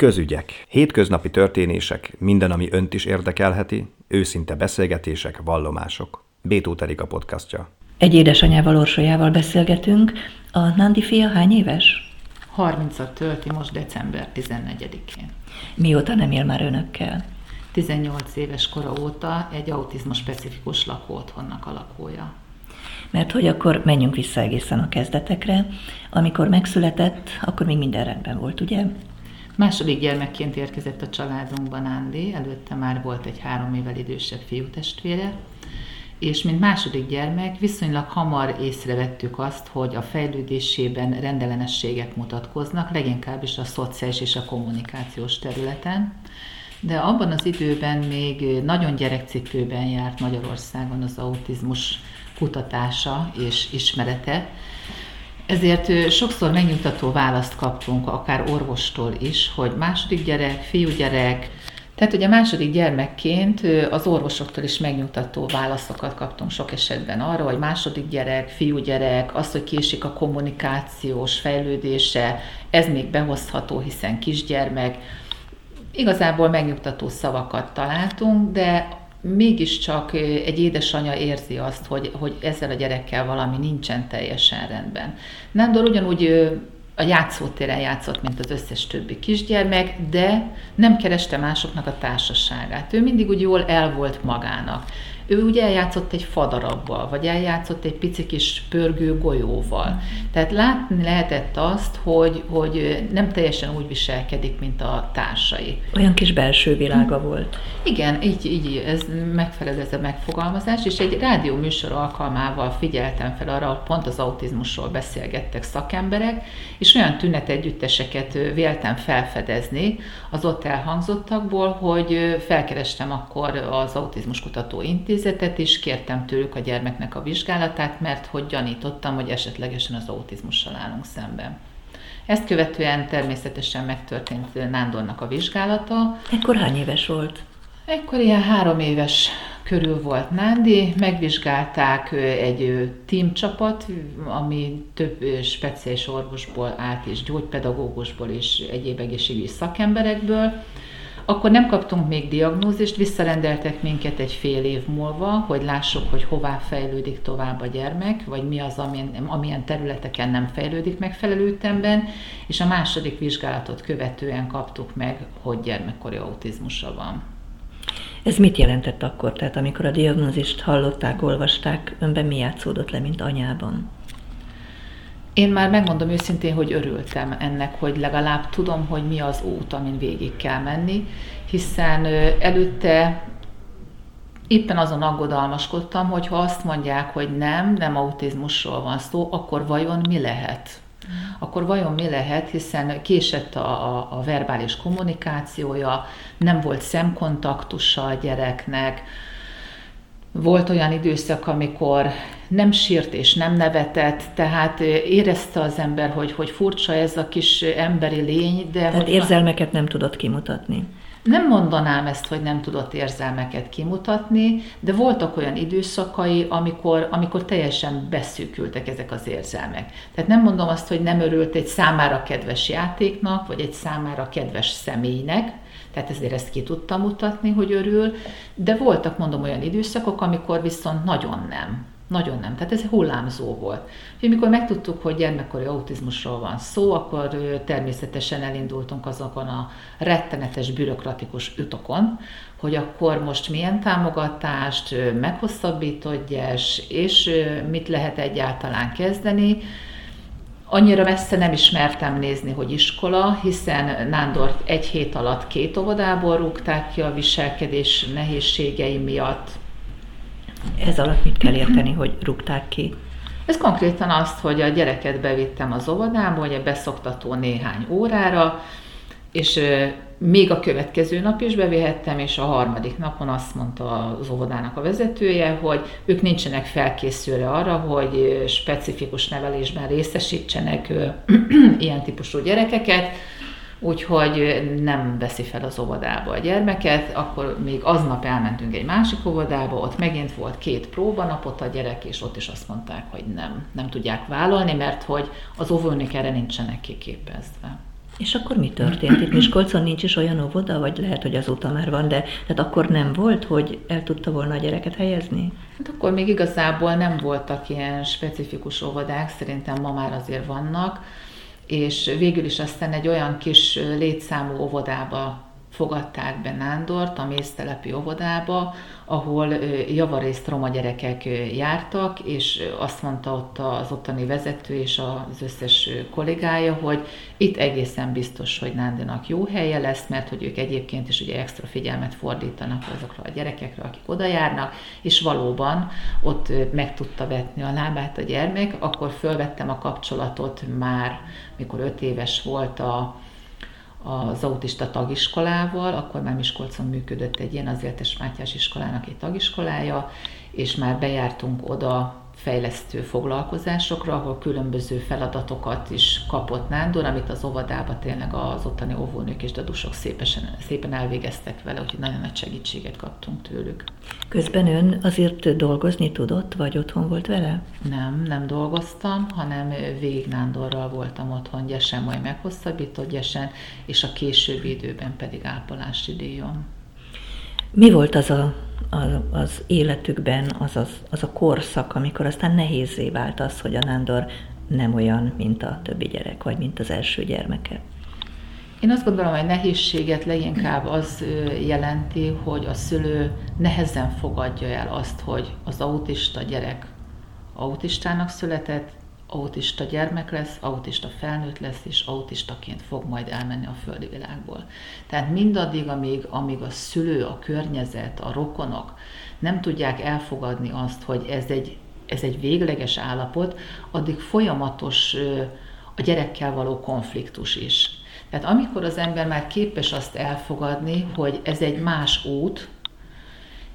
Közügyek, hétköznapi történések, minden, ami önt is érdekelheti, őszinte beszélgetések, vallomások. Bétó Terika podcastja. Egy édesanyával, Orsolyával beszélgetünk. A Nandi fia hány éves? 30-at tölti most december 14-én. Mióta nem él már önökkel? 18 éves kora óta egy autizmus specifikus lakóotthonnak a lakója. Mert hogy akkor menjünk vissza egészen a kezdetekre. Amikor megszületett, akkor még minden rendben volt, ugye? Második gyermekként érkezett a családunkban Ándi, előtte már volt egy három évvel idősebb fiútestvére, és mint második gyermek viszonylag hamar észrevettük azt, hogy a fejlődésében rendellenességek mutatkoznak, leginkább is a szociális és a kommunikációs területen. De abban az időben még nagyon gyerekcipőben járt Magyarországon az autizmus kutatása és ismerete, ezért sokszor megnyugtató választ kaptunk, akár orvostól is, hogy második gyerek, fiúgyerek, tehát ugye második gyermekként az orvosoktól is megnyugtató válaszokat kaptunk sok esetben arra, hogy második gyerek, fiúgyerek, az, hogy késik a kommunikációs fejlődése, ez még behozható, hiszen kisgyermek. Igazából megnyugtató szavakat találtunk, de mégiscsak egy édesanyja érzi azt, hogy, hogy ezzel a gyerekkel valami nincsen teljesen rendben. Nándor ugyanúgy a játszótéren játszott, mint az összes többi kisgyermek, de nem kereste másoknak a társaságát. Ő mindig úgy jól el volt magának ő ugye eljátszott egy fadarabbal, vagy eljátszott egy pici kis pörgő golyóval. Tehát látni lehetett azt, hogy, hogy nem teljesen úgy viselkedik, mint a társai. Olyan kis belső világa hm. volt. Igen, így, így ez megfelelő ez a megfogalmazás, és egy rádió műsor alkalmával figyeltem fel arra, hogy pont az autizmusról beszélgettek szakemberek, és olyan tünetegyütteseket véltem felfedezni az ott elhangzottakból, hogy felkerestem akkor az Autizmus Kutató Intézet, intézetet, és kértem tőlük a gyermeknek a vizsgálatát, mert hogy gyanítottam, hogy esetlegesen az autizmussal állunk szemben. Ezt követően természetesen megtörtént Nándornak a vizsgálata. Ekkor hány éves volt? Ekkor ilyen három éves körül volt Nándi, megvizsgálták egy teamcsapat, ami több speciális orvosból állt, és gyógypedagógusból, és egyéb egészségügyi szakemberekből, akkor nem kaptunk még diagnózist, visszarendeltek minket egy fél év múlva, hogy lássuk, hogy hová fejlődik tovább a gyermek, vagy mi az, amilyen, amilyen területeken nem fejlődik megfelelő ütemben, és a második vizsgálatot követően kaptuk meg, hogy gyermekkori autizmusa van. Ez mit jelentett akkor? Tehát amikor a diagnózist hallották, olvasták, önben mi játszódott le, mint anyában? Én már megmondom őszintén, hogy örültem ennek, hogy legalább tudom, hogy mi az út, amin végig kell menni, hiszen előtte éppen azon aggodalmaskodtam, hogy ha azt mondják, hogy nem, nem autizmusról van szó, akkor vajon mi lehet? Akkor vajon mi lehet, hiszen késett a, a, a verbális kommunikációja, nem volt szemkontaktusa a gyereknek, volt olyan időszak, amikor nem sírt és nem nevetett, tehát érezte az ember, hogy, hogy furcsa ez a kis emberi lény, de... Tehát érzelmeket nem tudott kimutatni. Nem mondanám ezt, hogy nem tudott érzelmeket kimutatni, de voltak olyan időszakai, amikor, amikor teljesen beszűkültek ezek az érzelmek. Tehát nem mondom azt, hogy nem örült egy számára kedves játéknak, vagy egy számára kedves személynek, tehát ezért ezt ki tudtam mutatni, hogy örül, de voltak, mondom, olyan időszakok, amikor viszont nagyon nem. Nagyon nem. Tehát ez hullámzó volt. Úgyhogy mikor megtudtuk, hogy gyermekkori autizmusról van szó, akkor természetesen elindultunk azokon a rettenetes bürokratikus ütokon, hogy akkor most milyen támogatást, meghosszabbított és mit lehet egyáltalán kezdeni. Annyira messze nem ismertem nézni, hogy iskola, hiszen Nándort egy hét alatt két óvodából rúgták ki a viselkedés nehézségei miatt. Ez alatt mit kell érteni, hogy rúgták ki? Ez konkrétan azt, hogy a gyereket bevittem az óvodába, hogy beszoktató néhány órára, és még a következő nap is bevihettem, és a harmadik napon azt mondta az óvodának a vezetője, hogy ők nincsenek felkészülve arra, hogy specifikus nevelésben részesítsenek ilyen típusú gyerekeket, úgyhogy nem veszi fel az óvodába a gyermeket, akkor még aznap elmentünk egy másik óvodába, ott megint volt két próbanapot a gyerek, és ott is azt mondták, hogy nem, nem tudják vállalni, mert hogy az óvónik erre nincsenek kiképezve. És akkor mi történt? Itt Miskolcon nincs is olyan óvoda, vagy lehet, hogy azóta már van, de tehát akkor nem volt, hogy el tudta volna a gyereket helyezni? Hát akkor még igazából nem voltak ilyen specifikus óvodák, szerintem ma már azért vannak, és végül is aztán egy olyan kis létszámú óvodába fogadták be Nándort a mésztelepi óvodába, ahol javarészt roma gyerekek jártak, és azt mondta ott az ottani vezető és az összes kollégája, hogy itt egészen biztos, hogy Nándinak jó helye lesz, mert hogy ők egyébként is ugye extra figyelmet fordítanak azokra a gyerekekre, akik oda járnak, és valóban ott meg tudta vetni a lábát a gyermek, akkor fölvettem a kapcsolatot már, mikor öt éves volt a, az autista tagiskolával, akkor már Miskolcon működött egy ilyen, az Értes Mátyás iskolának egy tagiskolája, és már bejártunk oda fejlesztő foglalkozásokra, ahol különböző feladatokat is kapott Nándor, amit az óvodába tényleg az ottani óvónők és dadusok szépesen, szépen elvégeztek vele, úgyhogy nagyon nagy segítséget kaptunk tőlük. Közben ön azért dolgozni tudott, vagy otthon volt vele? Nem, nem dolgoztam, hanem végig Nándorral voltam otthon, gyesen majd meghosszabbított gyesen, és a későbbi időben pedig ápolási díjon. Mi volt az a, a, az életükben az, az, az a korszak, amikor aztán nehézé vált az, hogy a Nándor nem olyan, mint a többi gyerek, vagy mint az első gyermeke? Én azt gondolom, hogy nehézséget leginkább az jelenti, hogy a szülő nehezen fogadja el azt, hogy az autista gyerek autistának született, autista gyermek lesz, autista felnőtt lesz, és autistaként fog majd elmenni a földi világból. Tehát mindaddig, amíg, amíg a szülő, a környezet, a rokonok nem tudják elfogadni azt, hogy ez egy, ez egy végleges állapot, addig folyamatos a gyerekkel való konfliktus is. Tehát amikor az ember már képes azt elfogadni, hogy ez egy más út,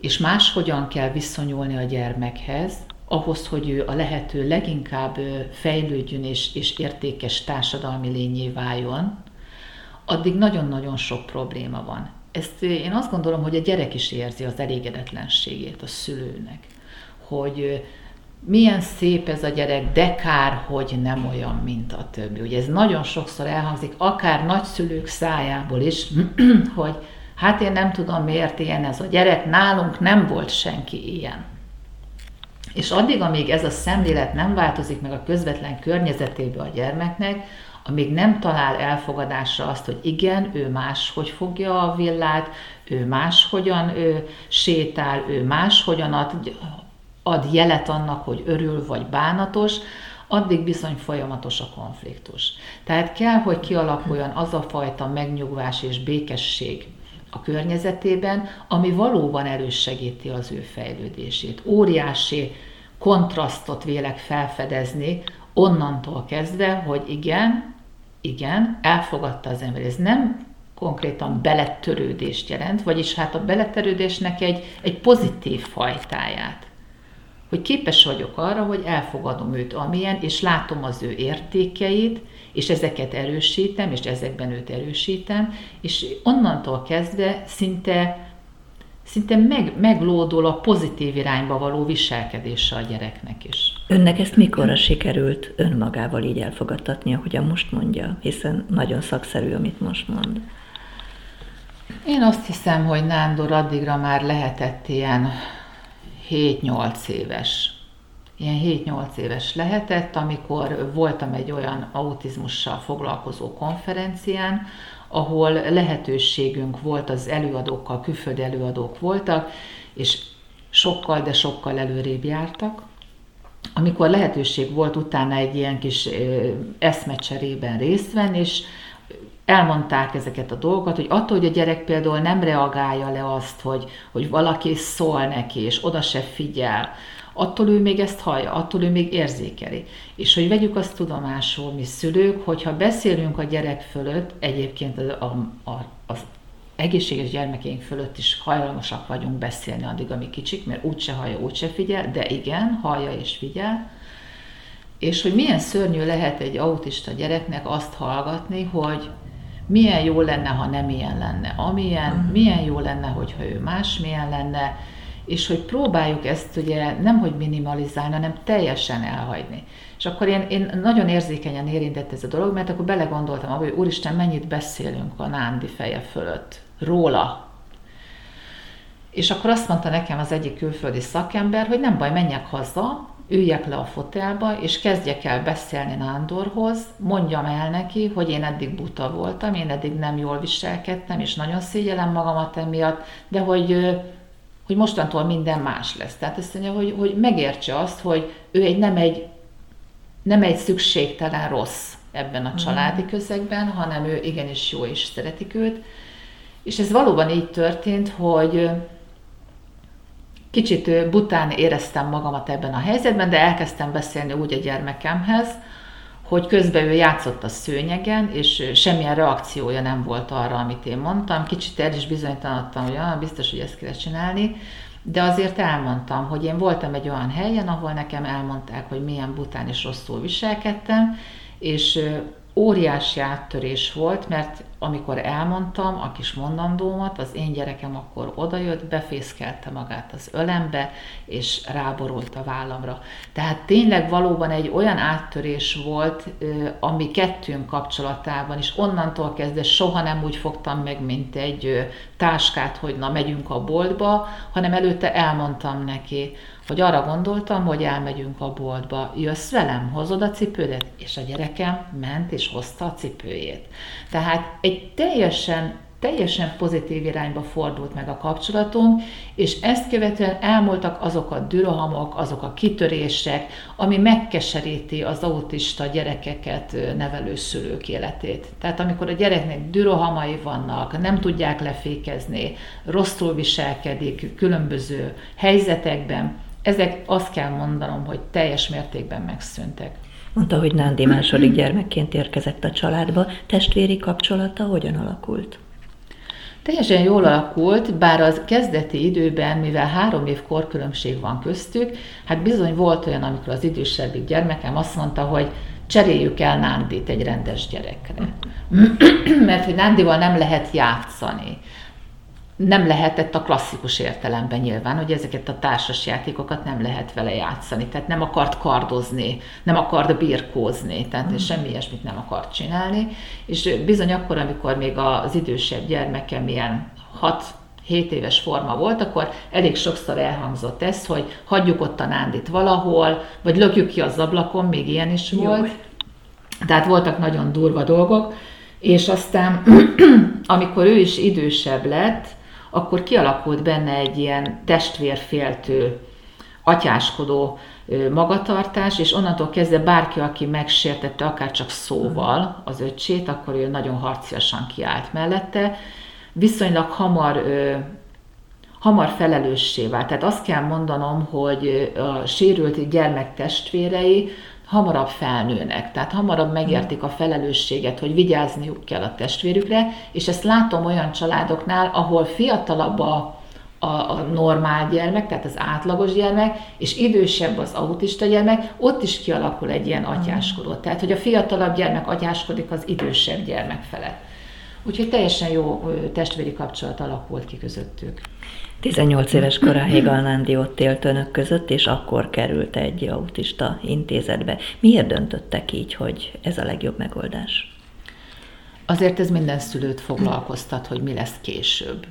és máshogyan kell viszonyulni a gyermekhez, ahhoz, hogy ő a lehető leginkább fejlődjön és, és értékes társadalmi lényé váljon, addig nagyon-nagyon sok probléma van. Ezt én azt gondolom, hogy a gyerek is érzi az elégedetlenségét a szülőnek, hogy milyen szép ez a gyerek, de kár, hogy nem olyan, mint a többi. Ugye ez nagyon sokszor elhangzik, akár nagyszülők szájából is, hogy hát én nem tudom, miért ilyen ez a gyerek, nálunk nem volt senki ilyen. És addig, amíg ez a szemlélet nem változik meg a közvetlen környezetébe a gyermeknek, amíg nem talál elfogadásra azt, hogy igen, ő máshogy fogja a villát, ő máshogyan ő sétál, ő máshogyan ad, ad jelet annak, hogy örül vagy bánatos, addig bizony folyamatos a konfliktus. Tehát kell, hogy kialakuljon az a fajta megnyugvás és békesség, a környezetében, ami valóban elősegíti az ő fejlődését. Óriási kontrasztot vélek felfedezni onnantól kezdve, hogy igen, igen, elfogadta az ember. Ez nem konkrétan beletörődést jelent, vagyis hát a beletörődésnek egy, egy pozitív fajtáját. Hogy képes vagyok arra, hogy elfogadom őt amilyen, és látom az ő értékeit, és ezeket erősítem, és ezekben őt erősítem, és onnantól kezdve szinte, szinte meg, meglódul a pozitív irányba való viselkedése a gyereknek is. Önnek ezt mikorra sikerült önmagával így elfogadtatni, ahogyan most mondja, hiszen nagyon szakszerű, amit most mond. Én azt hiszem, hogy Nándor addigra már lehetett ilyen 7-8 éves ilyen 7-8 éves lehetett, amikor voltam egy olyan autizmussal foglalkozó konferencián, ahol lehetőségünk volt az előadókkal, külföldi előadók voltak, és sokkal, de sokkal előrébb jártak. Amikor lehetőség volt utána egy ilyen kis eszmecserében részt venni, és elmondták ezeket a dolgokat, hogy attól, hogy a gyerek például nem reagálja le azt, hogy, hogy valaki szól neki, és oda se figyel, attól ő még ezt hallja, attól ő még érzékeli. És hogy vegyük azt tudomásul, mi szülők, hogyha beszélünk a gyerek fölött, egyébként a, a, a, az egészséges gyermekeink fölött is hajlamosak vagyunk beszélni addig, amíg kicsik, mert úgyse hallja, úgyse figyel, de igen, hallja és figyel, és hogy milyen szörnyű lehet egy autista gyereknek azt hallgatni, hogy milyen jó lenne, ha nem ilyen lenne, amilyen, uh-huh. milyen jó lenne, hogyha ő másmilyen lenne, és hogy próbáljuk ezt ugye nem hogy minimalizálni, hanem teljesen elhagyni. És akkor én, én nagyon érzékenyen érintett ez a dolog, mert akkor belegondoltam abba, hogy úristen, mennyit beszélünk a Nándi feje fölött, róla, és akkor azt mondta nekem az egyik külföldi szakember, hogy nem baj, menjek haza, üljek le a fotelba, és kezdjek el beszélni Nándorhoz, mondjam el neki, hogy én eddig buta voltam, én eddig nem jól viselkedtem, és nagyon szégyellem magamat emiatt, de hogy, hogy mostantól minden más lesz. Tehát azt mondja, hogy, hogy megértse azt, hogy ő egy nem egy, nem egy szükségtelen rossz ebben a családi közegben, hanem ő igenis jó és szeretik őt. És ez valóban így történt, hogy Kicsit bután éreztem magamat ebben a helyzetben, de elkezdtem beszélni úgy a gyermekemhez, hogy közben ő játszott a szőnyegen, és semmilyen reakciója nem volt arra, amit én mondtam. Kicsit el is bizonytalanodtam, hogy ah, biztos, hogy ezt kell csinálni, de azért elmondtam, hogy én voltam egy olyan helyen, ahol nekem elmondták, hogy milyen bután és rosszul viselkedtem, és óriási áttörés volt, mert amikor elmondtam a kis mondandómat, az én gyerekem akkor odajött, befészkelte magát az ölembe, és ráborult a vállamra. Tehát tényleg valóban egy olyan áttörés volt, ami kettőnk kapcsolatában, és onnantól kezdve soha nem úgy fogtam meg, mint egy táskát, hogy na, megyünk a boltba, hanem előtte elmondtam neki, hogy arra gondoltam, hogy elmegyünk a boltba, jössz velem, hozod a cipődet, és a gyerekem ment és hozta a cipőjét. Tehát egy teljesen teljesen pozitív irányba fordult meg a kapcsolatunk, és ezt követően elmúltak azok a dürohamok, azok a kitörések, ami megkeseríti az autista gyerekeket nevelő szülők életét. Tehát amikor a gyereknek dürohamai vannak, nem tudják lefékezni, rosszul viselkedik különböző helyzetekben, ezek azt kell mondanom, hogy teljes mértékben megszűntek. Mondta, hogy Nándi második gyermekként érkezett a családba. Testvéri kapcsolata hogyan alakult? Teljesen jól alakult, bár az kezdeti időben, mivel három év korkülönbség van köztük, hát bizony volt olyan, amikor az idősebbik gyermekem azt mondta, hogy cseréljük el Nándit egy rendes gyerekre. Mert hogy Nándival nem lehet játszani nem lehetett a klasszikus értelemben nyilván, hogy ezeket a társas játékokat nem lehet vele játszani, tehát nem akart kardozni, nem akart birkózni, tehát mm. semmi ilyesmit nem akart csinálni, és bizony akkor, amikor még az idősebb gyermekem ilyen 6 7 éves forma volt, akkor elég sokszor elhangzott ez, hogy hagyjuk ott a nándit valahol, vagy lökjük ki az ablakon, még ilyen is volt. Jó. Tehát voltak nagyon durva dolgok, és aztán, amikor ő is idősebb lett, akkor kialakult benne egy ilyen testvérféltő, atyáskodó magatartás, és onnantól kezdve bárki, aki megsértette akár csak szóval az öcsét, akkor ő nagyon harciasan kiállt mellette. Viszonylag hamar hamar felelőssé vált. Tehát azt kell mondanom, hogy a sérült gyermek testvérei hamarabb felnőnek, tehát hamarabb megértik a felelősséget, hogy vigyázniuk kell a testvérükre, és ezt látom olyan családoknál, ahol fiatalabb a, a, a normál gyermek, tehát az átlagos gyermek, és idősebb az autista gyermek, ott is kialakul egy ilyen atyáskodó. Tehát, hogy a fiatalabb gyermek atyáskodik az idősebb gyermek felett. Úgyhogy teljesen jó testvéri kapcsolat alakult ki közöttük. 18 éves koráig Alnándi ott élt önök között, és akkor került egy autista intézetbe. Miért döntöttek így, hogy ez a legjobb megoldás? Azért ez minden szülőt foglalkoztat, hogy mi lesz később.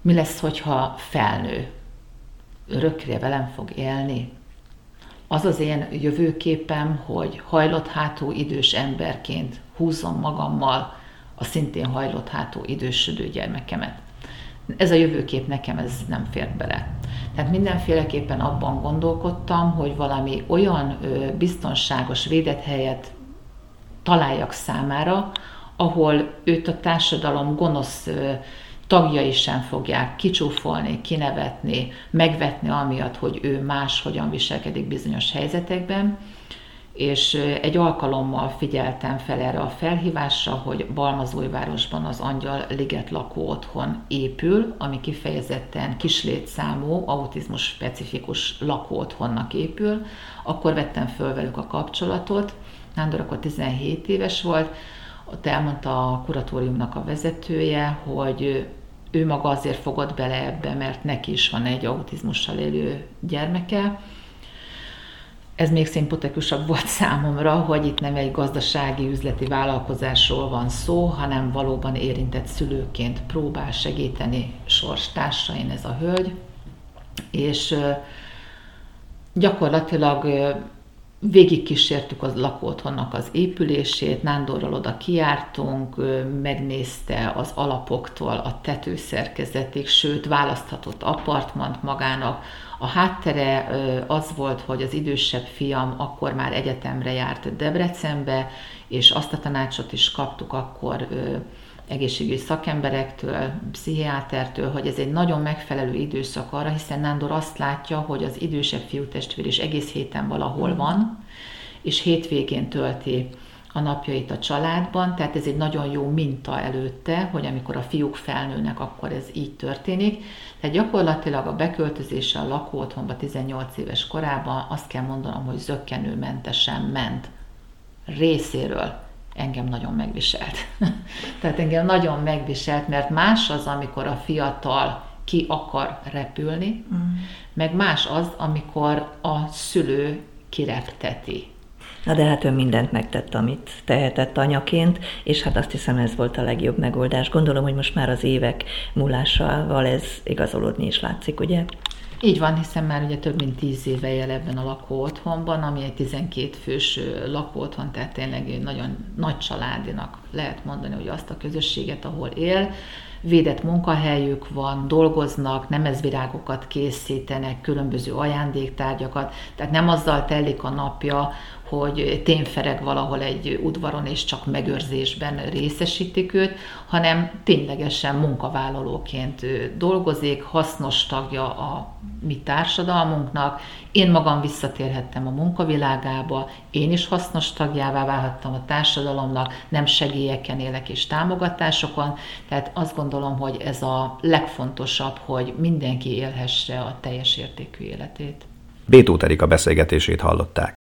Mi lesz, hogyha felnő? Örökre velem fog élni? Az az én jövőképem, hogy hajlott hátú idős emberként húzom magammal a szintén hajlott hátú idősödő gyermekemet ez a jövőkép nekem ez nem fért bele. Tehát mindenféleképpen abban gondolkodtam, hogy valami olyan biztonságos, védett helyet találjak számára, ahol őt a társadalom gonosz tagjai sem fogják kicsúfolni, kinevetni, megvetni amiatt, hogy ő más hogyan viselkedik bizonyos helyzetekben, és egy alkalommal figyeltem fel erre a felhívásra, hogy Balmazújvárosban az Angyal Liget lakó otthon épül, ami kifejezetten kislétszámú, autizmus specifikus lakóotthonnak épül. Akkor vettem föl velük a kapcsolatot, Nándor akkor 17 éves volt, ott elmondta a kuratóriumnak a vezetője, hogy ő maga azért fogott bele ebbe, mert neki is van egy autizmussal élő gyermeke. Ez még szimpatikusabb volt számomra, hogy itt nem egy gazdasági, üzleti vállalkozásról van szó, hanem valóban érintett szülőként próbál segíteni sorstársain ez a hölgy. És gyakorlatilag végig kísértük az lakóotthonnak az épülését, Nándorral oda kiártunk, megnézte az alapoktól a tetőszerkezetig, sőt választhatott apartmant magának. A háttere az volt, hogy az idősebb fiam akkor már egyetemre járt Debrecenbe, és azt a tanácsot is kaptuk akkor egészségügyi szakemberektől, pszichiátertől, hogy ez egy nagyon megfelelő időszak arra, hiszen Nándor azt látja, hogy az idősebb fiútestvér is egész héten valahol mm. van, és hétvégén tölti a napjait a családban, tehát ez egy nagyon jó minta előtte, hogy amikor a fiúk felnőnek, akkor ez így történik. Tehát gyakorlatilag a beköltözése a lakóotthonba 18 éves korában azt kell mondanom, hogy zöggenőmentesen ment részéről engem nagyon megviselt. Tehát engem nagyon megviselt, mert más az, amikor a fiatal ki akar repülni, mm. meg más az, amikor a szülő kirepteti. Na de hát ő mindent megtett, amit tehetett anyaként, és hát azt hiszem ez volt a legjobb megoldás. Gondolom, hogy most már az évek múlásával ez igazolódni is látszik, ugye? Így van, hiszen már ugye több mint 10 éve él ebben a lakóotthonban, ami egy 12 fős lakóotthon, tehát tényleg egy nagyon nagy családinak lehet mondani, hogy azt a közösséget, ahol él, védett munkahelyük van, dolgoznak, nemezvirágokat készítenek, különböző ajándéktárgyakat, tehát nem azzal telik a napja, hogy tényfereg valahol egy udvaron és csak megőrzésben részesítik őt, hanem ténylegesen munkavállalóként dolgozik, hasznos tagja a mi társadalmunknak. Én magam visszatérhettem a munkavilágába, én is hasznos tagjává válhattam a társadalomnak, nem segélyeken élek és támogatásokon, tehát azt gondolom, hogy ez a legfontosabb, hogy mindenki élhesse a teljes értékű életét. Bétó Erika beszélgetését hallották.